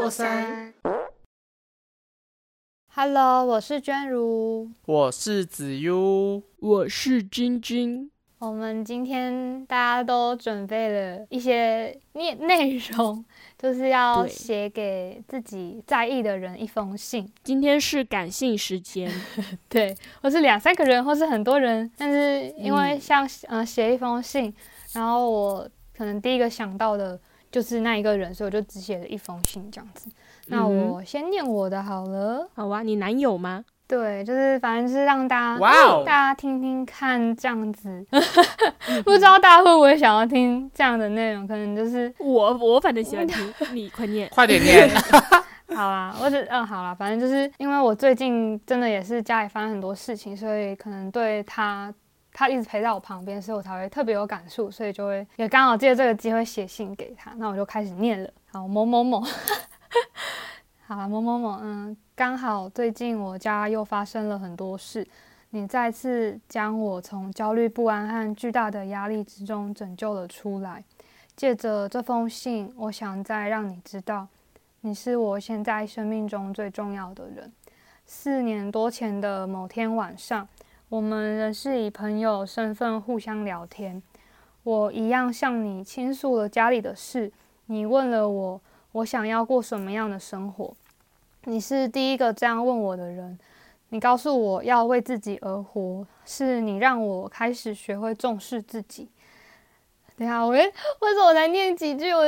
过山。Hello，我是娟如。我是子悠，我是君君。我们今天大家都准备了一些内内容，就是要写给自己在意的人一封信。今天是感性时间，对，或是两三个人，或是很多人。但是因为嗯像呃写一封信，然后我可能第一个想到的就是那一个人，所以我就只写了一封信这样子。那我先念我的好了。好啊，你男友吗？对，就是反正是让大家大家听听看这样子，不知道大家会不会想要听这样的内容？可能就是 我我反正喜欢听，你快念。快点念。好啊，我只嗯好啦，反正就是因为我最近真的也是家里发生很多事情，所以可能对他他一直陪在我旁边，所以我才会特别有感触，所以就会也刚好借这个机会写信给他。那我就开始念了。好，某某某，好，某某某，嗯，刚好最近我家又发生了很多事，你再次将我从焦虑不安和巨大的压力之中拯救了出来。借着这封信，我想再让你知道。你是我现在生命中最重要的人。四年多前的某天晚上，我们仍是以朋友身份互相聊天。我一样向你倾诉了家里的事，你问了我我想要过什么样的生活。你是第一个这样问我的人。你告诉我要为自己而活，是你让我开始学会重视自己。等下，我为 为什么我才念几句，我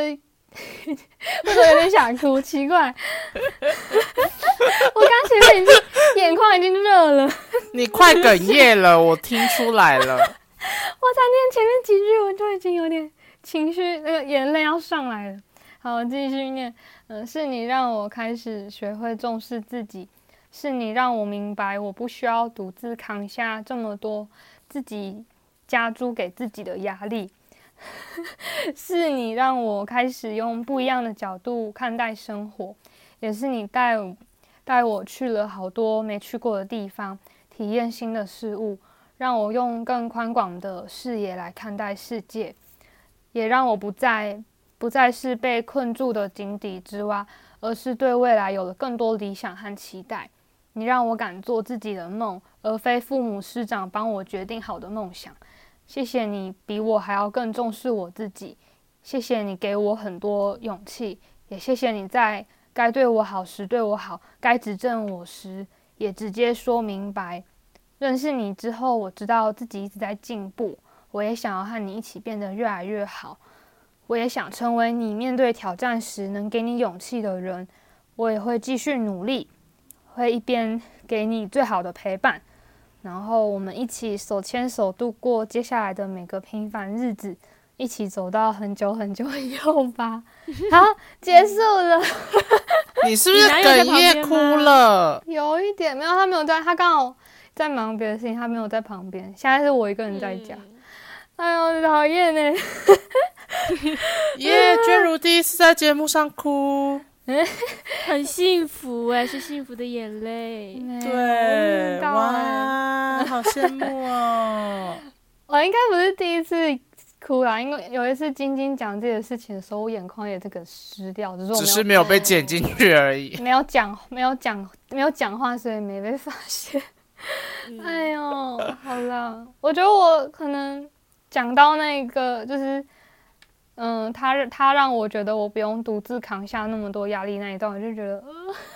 为什么有点想哭？奇怪，我刚前面已经眼眶已经热了，你快哽咽了，我听出来了。我才念前面几句，我就已经有点情绪，那个眼泪要上来了。好，我继续念。嗯、是你让我开始学会重视自己，是你让我明白我不需要独自扛下这么多自己加诸给自己的压力。是你让我开始用不一样的角度看待生活，也是你带带我去了好多没去过的地方，体验新的事物，让我用更宽广的视野来看待世界，也让我不再不再是被困住的井底之蛙，而是对未来有了更多理想和期待。你让我敢做自己的梦，而非父母师长帮我决定好的梦想。谢谢你比我还要更重视我自己，谢谢你给我很多勇气，也谢谢你在该对我好时对我好，该指正我时也直接说明白。认识你之后，我知道自己一直在进步，我也想要和你一起变得越来越好。我也想成为你面对挑战时能给你勇气的人。我也会继续努力，会一边给你最好的陪伴，然后我们一起手牵手度过接下来的每个平凡日子，一起走到很久很久以后吧。好，结束了。你是不是哽咽哭了？有一点没有，他没有在，他刚好在忙别的事情，他没有在旁边。现在是我一个人在家。哎呦，讨厌呢！耶，娟如第一次在节目上哭。很幸福哎，是幸福的眼泪。对，哇，好羡慕哦。我应该不是第一次哭啦，因为有一次晶晶讲自己的事情的时候，我眼眶也这个湿掉，只是我只没有是没有被剪进去而已。没有讲，没有讲，没有讲话，所以没被发现。哎呦，好啦，我觉得我可能讲到那个，就是，嗯，他他让我觉得我不用独自扛下那么多压力那一段，我就觉得，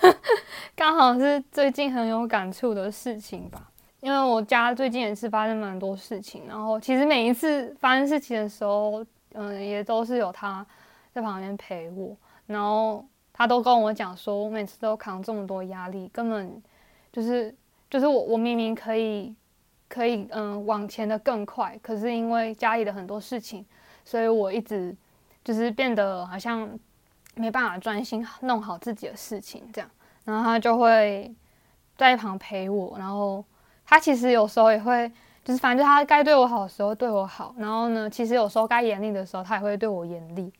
呃，刚好是最近很有感触的事情吧。因为我家最近也是发生蛮多事情，然后其实每一次发生事情的时候，嗯，也都是有他在旁边陪我，然后他都跟我讲说，我每次都扛这么多压力，根本就是就是我我明明可以可以嗯往前的更快，可是因为家里的很多事情，所以我一直就是变得好像没办法专心弄好自己的事情这样，然后他就会在一旁陪我，然后他其实有时候也会。就是反正他该对我好的时候对我好，然后呢，其实有时候该严厉的时候，他也会对我严厉。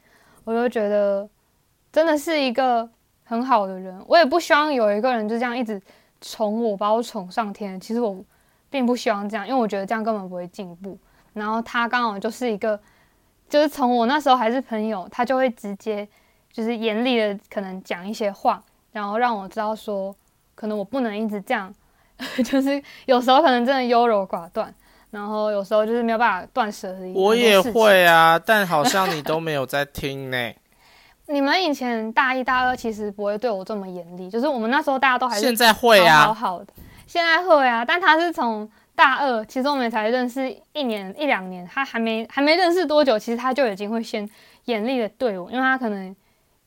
我就觉得真的是一个很好的人。我也不希望有一个人就这样一直宠我，把我宠上天。其实我并不希望这样，因为我觉得这样根本不会进步。然后他刚好就是一个，就是从我那时候还是朋友，他就会直接就是严厉的可能讲一些话，然后让我知道说，可能我不能一直这样，就是有时候可能真的优柔寡断，然后有时候就是没有办法断舍离。我也。会啊，但好像你都没有在听呢。你们以前大一、大二其实不会对我这么严厉，就是我们那时候大家都还是现在会啊好啊，好的，现在会啊，但他是从大二，其实我们才认识一年一两年，他还没还没认识多久，其实他就已经会先严厉的对我，因为他可能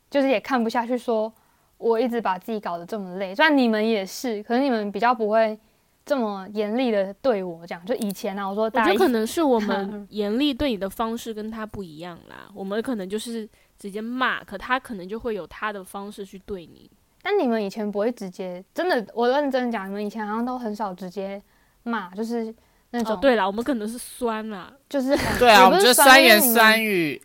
就是也看不下去，说我一直把自己搞得这么累，虽然你们也是，可是你们比较不会这么严厉的对我，这样就以前啊，我说我觉得可能是我们 严厉对你的方式跟他不一样啦。我们可能就是直接骂，可他可能就会有他的方式去对你。但你们以前不会直接，真的，我认真讲，你们以前好像都很少直接骂，就是那种，哦，对了，我们可能是酸啦，就是 对啊，我们就酸言是酸语。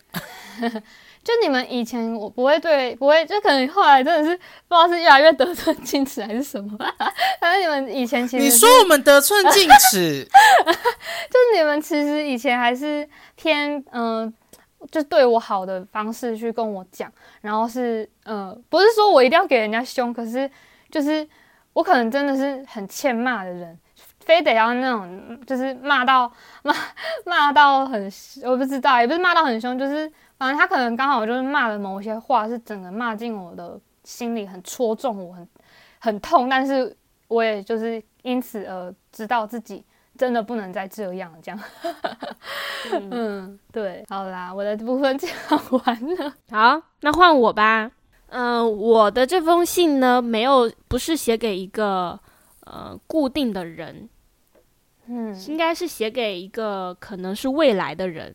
就你们以前我不会对，不会，就可能后来真的是不知道是越来越得寸进尺还是什么，反正你们以前其实你说我们得寸进尺，就是你们其实以前还是偏嗯、就对我好的方式去跟我讲，然后是呃，不是说我一定要给人家凶，可是就是我可能真的是很欠骂的人，非得要那种就是骂到骂骂到很，我不知道，也不是骂到很凶，就是反正他可能刚好就是骂的某些话是整个骂进我的心里，很戳中我，很很痛，但是我也就是因此而知道自己真的不能再这样，这样。嗯 嗯，对，好啦，我的部分 讲完了。好，那换我吧。嗯、我的这封信呢，没有不是写给一个呃固定的人，嗯，应该是写给一个可能是未来的人，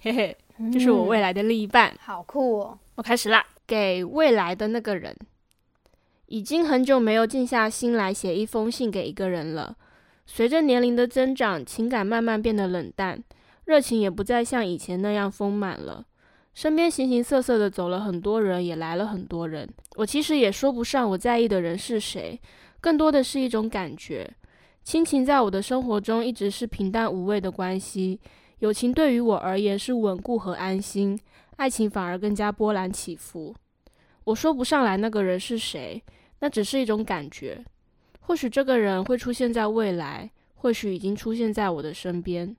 嘿嘿，就是我未来。来的另一半。好酷哦！我开始啦，给未来的那个人，已经很久没有静下心来写一封信给一个人了。随着年龄的增长，情感慢慢变得冷淡，热情也不再像以前那样丰满了。身边形形色色的走了很多人，也来了很多人。我其实也说不上我在意的人是谁，更多的是一种感觉。亲情在我的生活中一直是平淡无味的关系，友情对于我而言是稳固和安心。爱情反而更加波澜起伏。我说不上来那个人是谁，那只是一种感觉。或许这个人会出现在未来，或许已经出现在我的身边。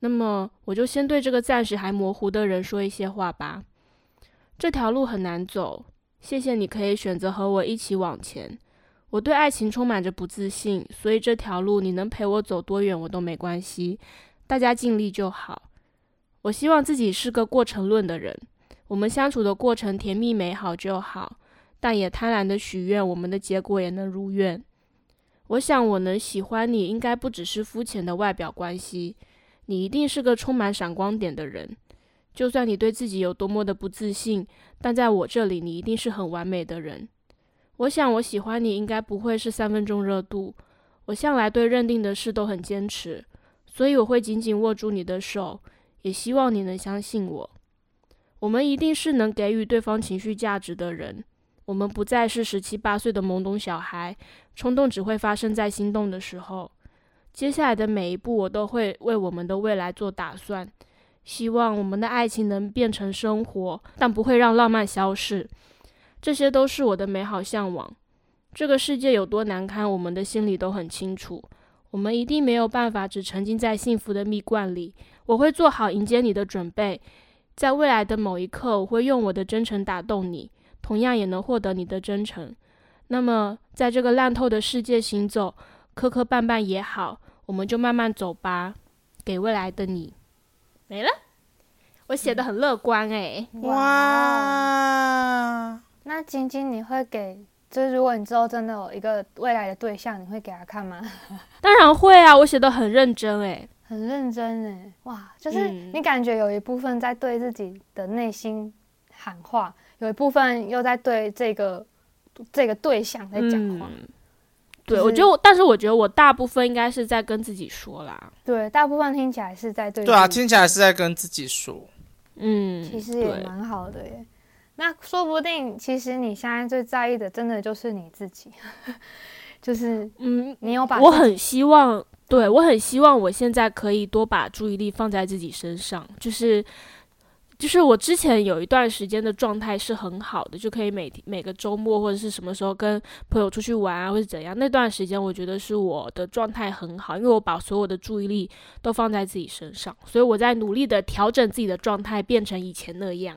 那么，我就先对这个暂时还模糊的人说一些话吧。这条路很难走，谢谢你可以选择和我一起往前。我对爱情充满着不自信，所以这条路你能陪我走多远我都没关系，大家尽力就好。我希望自己是个过程论的人，我们相处的过程甜蜜美好就好，但也贪婪的许愿我们的结果也能如愿。我想我能喜欢你，应该不只是肤浅的外表关系，你一定是个充满闪光点的人。就算你对自己有多么的不自信，但在我这里，你一定是很完美的人。我想我喜欢你，应该不会是三分钟热度。我向来对认定的事都很坚持，所以我会紧紧握住你的手，也希望你能相信我。我们一定是能给予对方情绪价值的人。我们不再是十七八岁的懵懂小孩，冲动只会发生在心动的时候。接下来的每一步，我都会为我们的未来做打算。希望我们的爱情能变成生活，但不会让浪漫消逝。这些都是我的美好向往。这个世界有多难堪，我们的心里都很清楚。我们一定没有办法只沉浸在幸福的蜜罐里。我会做好迎接你的准备，在未来的某一刻，我会用我的真诚打动你，同样也能获得你的真诚。那么，在这个烂透的世界行走，磕磕绊绊也好，我们就慢慢走吧。给未来的你，没了。我写的很乐观哎、哇，那晶晶，你会给，就是如果你之后真的有一个未来的对象，你会给他看吗？当然会啊，我写的很认真哎、很认真哎，哇，就是嗯你感觉有一部分在对自己的内心喊话，有一部分又在对这个这个对象在讲话。就是我觉得我，但是我觉得我大部分应该是在跟自己说啦。对，大部分听起来是在对对啊，听起来是在跟自己说。嗯，其实也蛮好的耶。那说不定，其实你现在最在意的，真的就是你自己，就是嗯，你有把我很希望，对我很希望我现在可以多把注意力放在自己身上，就是就是我之前有一段时间的状态是很好的，就可以每每个周末或者是什么时候跟朋友出去玩啊，或者怎样。那段时间我觉得是我的状态很好，因为我把所有的注意力都放在自己身上，所以我在努力的调整自己的状态，变成以前那样。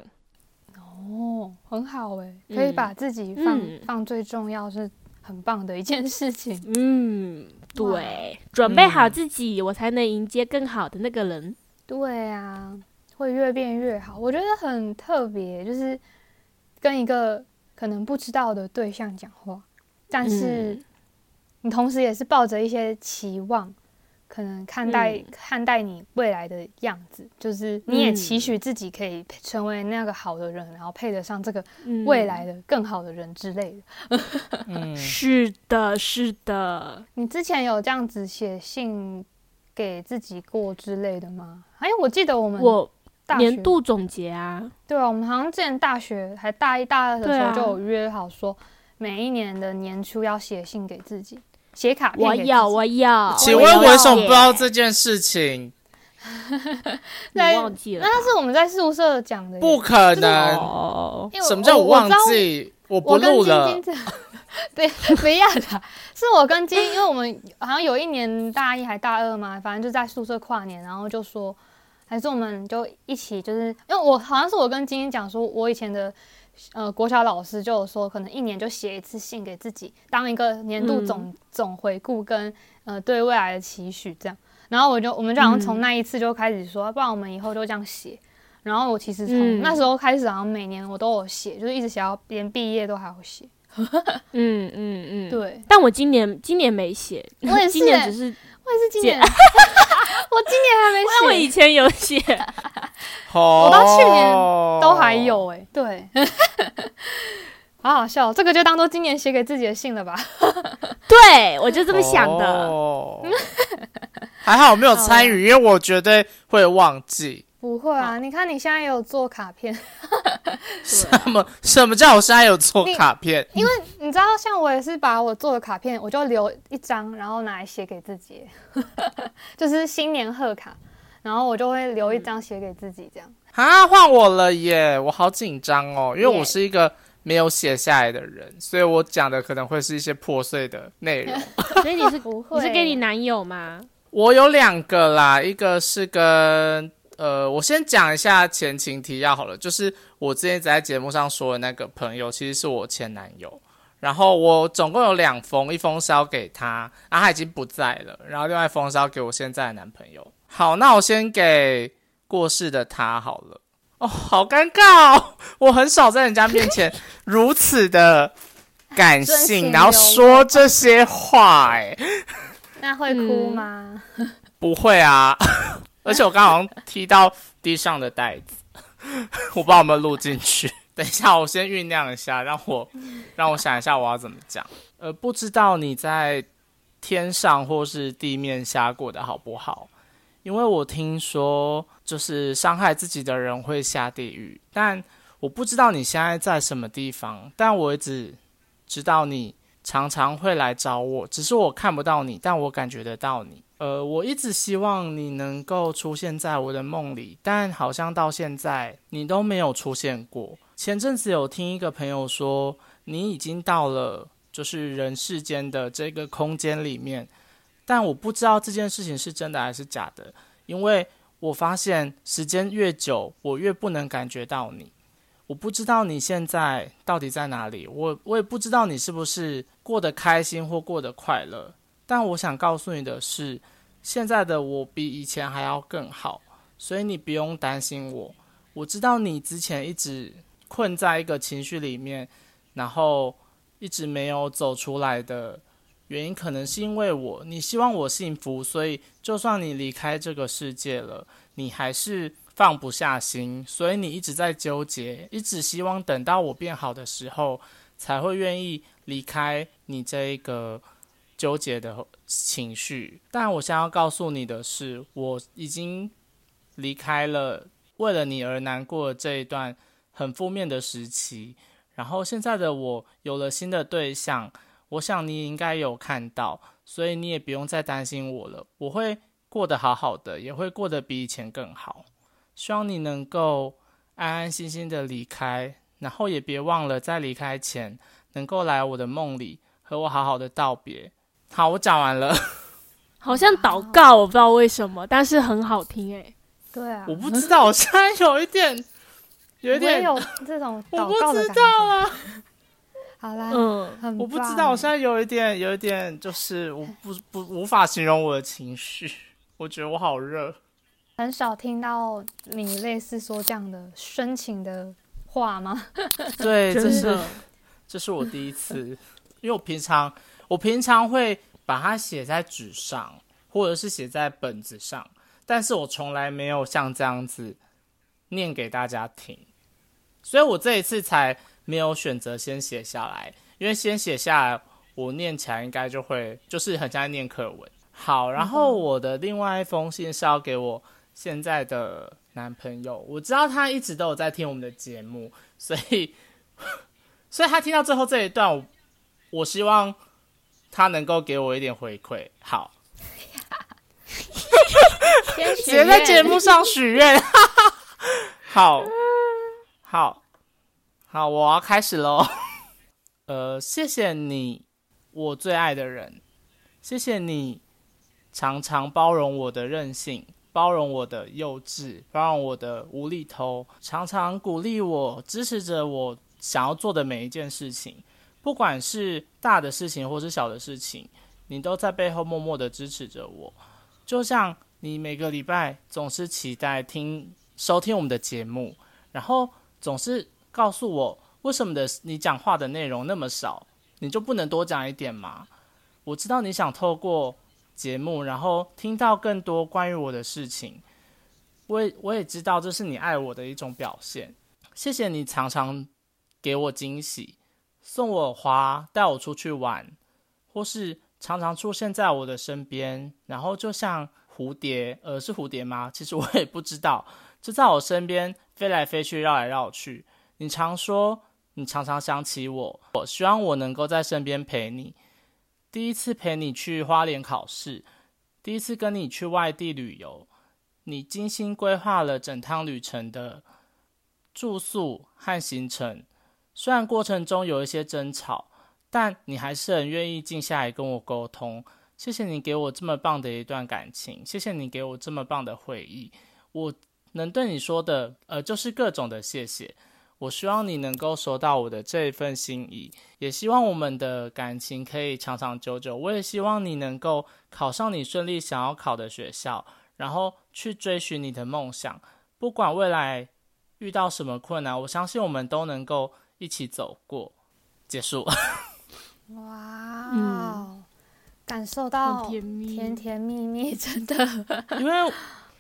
哦，很好诶，可以把自己放放最重要，是很棒的一件事情。嗯，对，准备好自己，我才能迎接更好的那个人。对啊。会越变越好，我觉得很特别，就是跟一个可能不知道的对象讲话，但是你同时也是抱着一些期望，可能看待看待你未来的样子，就是你也期许自己可以成为那个好的人，然后配得上这个未来的更好的人之类的。嗯，是的，是的。你之前有这样子写信给自己过之类的吗？哎，我记得我们我。年度总结啊，对啊，我们好像之前大学还大一、大二的时候就有约好说，每一年的年初要写信给自己，写卡片。我要，我要。请问为什么不知道这件事情？你忘记了？那是我们在宿舍讲的。不可能！什么叫我忘记？我不录了。对，不要的，是我跟金，因为我们好像有一年大一还大二嘛，反正就在宿舍跨年，然后就说。还是我们就一起，就是因为我好像是我跟晶晶讲说，我以前的呃国小老师就有说，可能一年就写一次信给自己，当一个年度总总回顾跟呃对未来的期许这样。然后我就我们就好像从那一次就开始说，不然我们以后就这样写。然后我其实从那时候开始，好像每年我都有写，就是一直写到连毕业都还有写。嗯嗯嗯，对。但我今年今年没写，我也是，今年只是我也是今年。我今年还没写，我以前有写，我到去年都还有哎，对，好好笑，这个就当做今年写给自己的信了吧。对，我就这么想的。还好我没有参与，因为我绝对会忘记。不会啊，你看你现在也有做卡片，什么什么叫我现在有做卡片？因为你知道，像我也是把我做的卡片，我就留一张，然后拿来写给自己，就是新年贺卡，然后我就会留一张写给自己，这样。啊，换我了耶！我好紧张哦，因为我是一个没有写下来的人，所以我讲的可能会是一些破碎的内容。所以你是不会？你是给你男友吗？我有两个啦，一个是跟。呃，我先讲一下前情提要好了，就是我之前在节目上说的那个朋友，其实是我前男友。然后我总共有两封，一封是要给他，啊，他已经不在了。然后另外一封是要给我现在的男朋友。好，那我先给过世的他好了。哦，好尴尬哦，我很少在人家面前如此的感性，然后说这些话，哎，那会哭吗？不会啊。而且我刚好像踢到地上的袋子，我不知道有没有录进去。等一下，我先酝酿一下，让我让我想一下我要怎么讲。呃，不知道你在天上或是地面下过得好不好？因为我听说，就是伤害自己的人会下地狱，但我不知道你现在在什么地方。但我一直知道你常常会来找我，只是我看不到你，但我感觉得到你。呃，我一直希望你能够出现在我的梦里，但好像到现在你都没有出现过。前阵子有听一个朋友说，你已经到了就是人世间的这个空间里面，但我不知道这件事情是真的还是假的，因为我发现时间越久，我越不能感觉到你。我不知道你现在到底在哪里，我我也不知道你是不是过得开心或过得快乐，但我想告诉你的是。现在的我比以前还要更好，所以你不用担心我。我知道你之前一直困在一个情绪里面，然后一直没有走出来的原因，可能是因为我。你希望我幸福，所以就算你离开这个世界了，你还是放不下心，所以你一直在纠结，一直希望等到我变好的时候，才会愿意离开你这一个。纠结的情绪，但我想要告诉你的是，我已经离开了为了你而难过的这一段很负面的时期。然后现在的我有了新的对象，我想你应该有看到，所以你也不用再担心我了。我会过得好好的，也会过得比以前更好。希望你能够安安心心的离开，然后也别忘了在离开前能够来我的梦里和我好好的道别。好，我讲完了。好像祷告，我不知道为什么，但是很好听哎。对啊，我不知道，我现在有一点，有一点有这种 我祷告不知的感觉。道啊，好啦，嗯，很我不知道，我现在有一点，有一点，就是我不不无法形容我的情绪。我觉得我好热。很少听到你类似说这样的深情的话吗？对，这是，这是我第一次，因为我平常我平常会把它写在纸上，或者是写在本子上，但是我从来没有像这样子念给大家听，所以我这一次才没有选择先写下来，因为先写下来，我念起来应该就会就是很像在念课文。好，然后我的另外一封信是要给我现在的男朋友，我知道他一直都有在听我们的节目，所以 所以他听到最后这一段，我我希望他能够给我一点回馈。好，先直接在节目上许愿。好，好，好，我要开始喽。呃，谢谢你，我最爱的人，谢谢你常常包容我的任性，包容我的幼稚，包容我的无厘头，常常鼓励我，支持着我想要做的每一件事情，不管是大的事情或是小的事情，你都在背后默默的支持着我，就像你每个礼拜总是期待听收听我们的节目，然后总是告诉我为什么的你讲话的内容那么少，你就不能多讲一点吗？我知道你想透过节目，然后听到更多关于我的事情，我也我也知道这是你爱我的一种表现。谢谢你常常给我惊喜，送我花，带我出去玩，或是常常出现在我的身边，然后就像蝴蝶，呃，是蝴蝶吗？其实我也不知道，就在我身边飞来飞去，绕来绕去。你常说你常常想起我，我希望我能够在身边陪你。第一次陪你去花莲考试，第一次跟你去外地旅游，你精心规划了整趟旅程的住宿和行程。虽然过程中有一些争吵，但你还是很愿意静下来跟我沟通。谢谢你给我这么棒的一段感情，谢谢你给我这么棒的回忆。我能对你说的，呃，就是各种的谢谢。我希望你能够收到我的这一份心意，也希望我们的感情可以长长久久。我也希望你能够考上你顺利想要考的学校，然后去追寻你的梦想。不管未来遇到什么困难，我相信我们都能够一起走过。结束。哇、嗯感受到甜蜜甜甜蜜蜜，真的。因为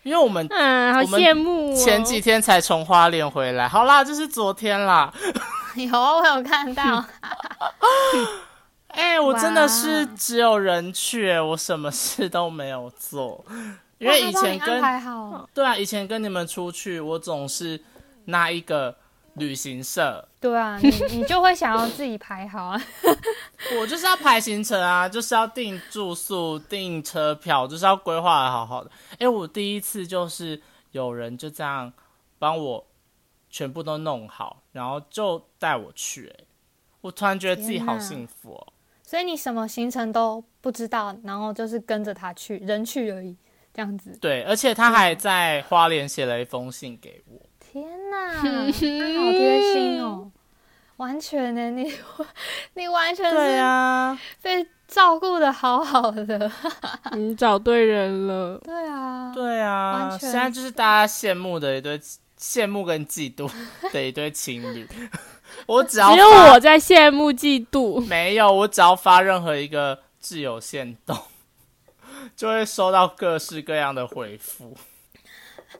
因为我们嗯，好羡慕、哦。前几天才从花莲回来，好啦，这是昨天啦。有啊，我有看到。哎、我真的是只有人去、哎我什么事都没有做。因为以前跟，对啊，以前跟你们出去，我总是拿一个旅行社，对啊，你你就会想要自己排好啊。我就是要排行程啊，就是要订住宿、订车票，就是要规划的好好的。哎、我第一次就是有人就这样帮我全部都弄好，然后就带我去、哎，我突然觉得自己好幸福哦。所以你什么行程都不知道，然后就是跟着他去，人去而已，这样子。对，而且他还在花莲写了一封信给我。天哪，他好贴心哦！完全呢，你你完全对是啊，被照顾的好好的。你找对人了。对啊，对啊，现在就是大家羡慕的一对羡慕跟嫉妒的一对情侣。我只要只有我在羡慕嫉妒。没有，我只要发任何一个自由限动，就会收到各式各样的回复。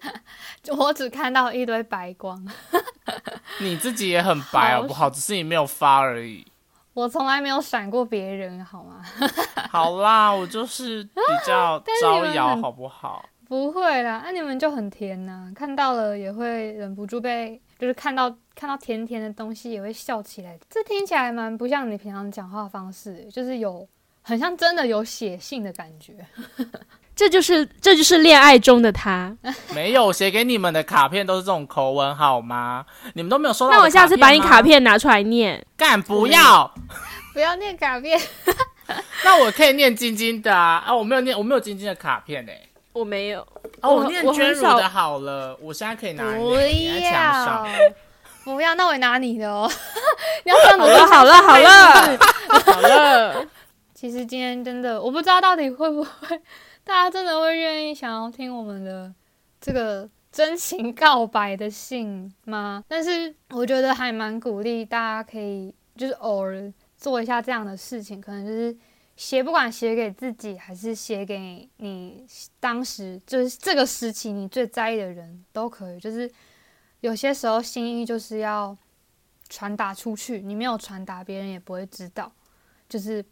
就我只看到一堆白光，你自己也很白好好不好？只是你没有发而已。我从来没有闪过别人，好吗？好啦，我就是比较招摇好不好？不会啦，那、你们就很甜呐、看到了也会忍不住被，就是看到看到甜甜的东西也会笑起来。这听起来蛮不像你平常讲话方式，就是有很像真的有写信的感觉。这就是这就是恋爱中的他。没有，写给你们的卡片都是这种口吻好吗？你们都没有收到。那我下次把你卡片片拿出来念。干不要，不要念卡片。那我可以念晶晶的啊啊！我没有念，我没有晶晶的卡片哎。我没有。哦，我念娟如的好了，我现在可以拿不你你在墙上。要，不要，那我拿你的哦。你要这样子好了好了好了好了，其实今天真的，我不知道到底会不会，大家真的会愿意想要听我们的这个真情告白的信吗？但是我觉得还蛮鼓励大家可以，就是偶尔做一下这样的事情，可能就是写，不管写给自己还是写给你当时就是这个时期你最在意的人都可以。就是有些时候心意就是要传达出去，你没有传达，别人也不会知道。就是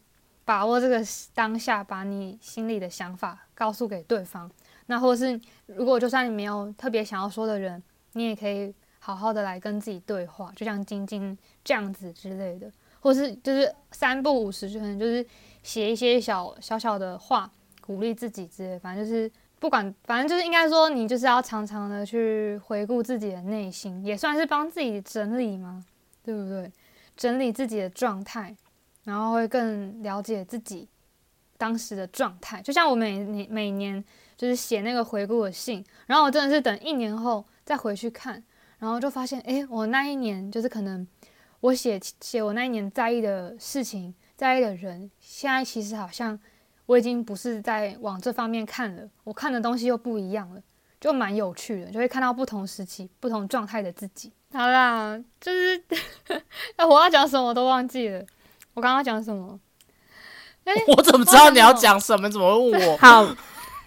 把握这个当下，把你心里的想法告诉给对方。那或是如果就算你没有特别想要说的人，你也可以好好的来跟自己对话，就像晶晶这样子之类的，或是就是三不五时，就可能就是写一些小小小的话，鼓励自己之类。反正就是不管，反正就是应该说，你就是要常常的去回顾自己的内心，也算是帮自己整理嘛，对不对？整理自己的状态。然后会更了解自己当时的状态。就像我每年每年就是写那个回顾的信，然后我真的是等一年后再回去看，然后就发现，诶，我那一年就是可能我写写我那一年在意的事情、在意的人，现在其实好像我已经不是在往这方面看了，我看的东西又不一样了，就蛮有趣的，就会看到不同时期、不同状态的自己。好啦，就是我要讲什么都忘记了。我刚刚讲什么？哎、我怎么知道你要讲什么？怎么问我？好，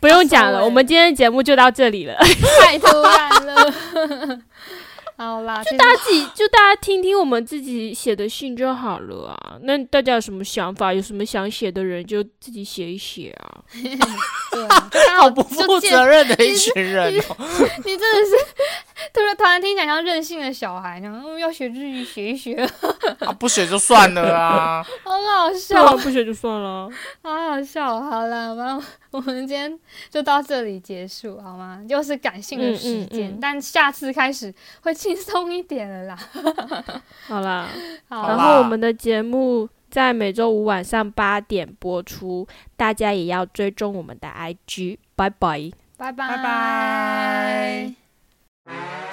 不用讲了，我们今天的节目就到这里了。太突然了。好啦，就大家自己就大家听听我们自己写的信就好了啊。那大家有什么想法，有什么想写的人就自己写一写啊。好不负责任的一群人哦！你真的是 突然突然听起来像任性的小孩，然后要学日语学一学，啊，不学就算了啊。很 好对啊，笑，不学就算了。好好笑。好了，然后我们今天就到这里结束好吗？又是感性的时间，嗯嗯嗯但下次开始会轻松一点了啦。好啦，好好啦然后我们的节目在每周五晚上八点播出，大家也要追踪我们的 IG。拜拜。拜拜拜拜。you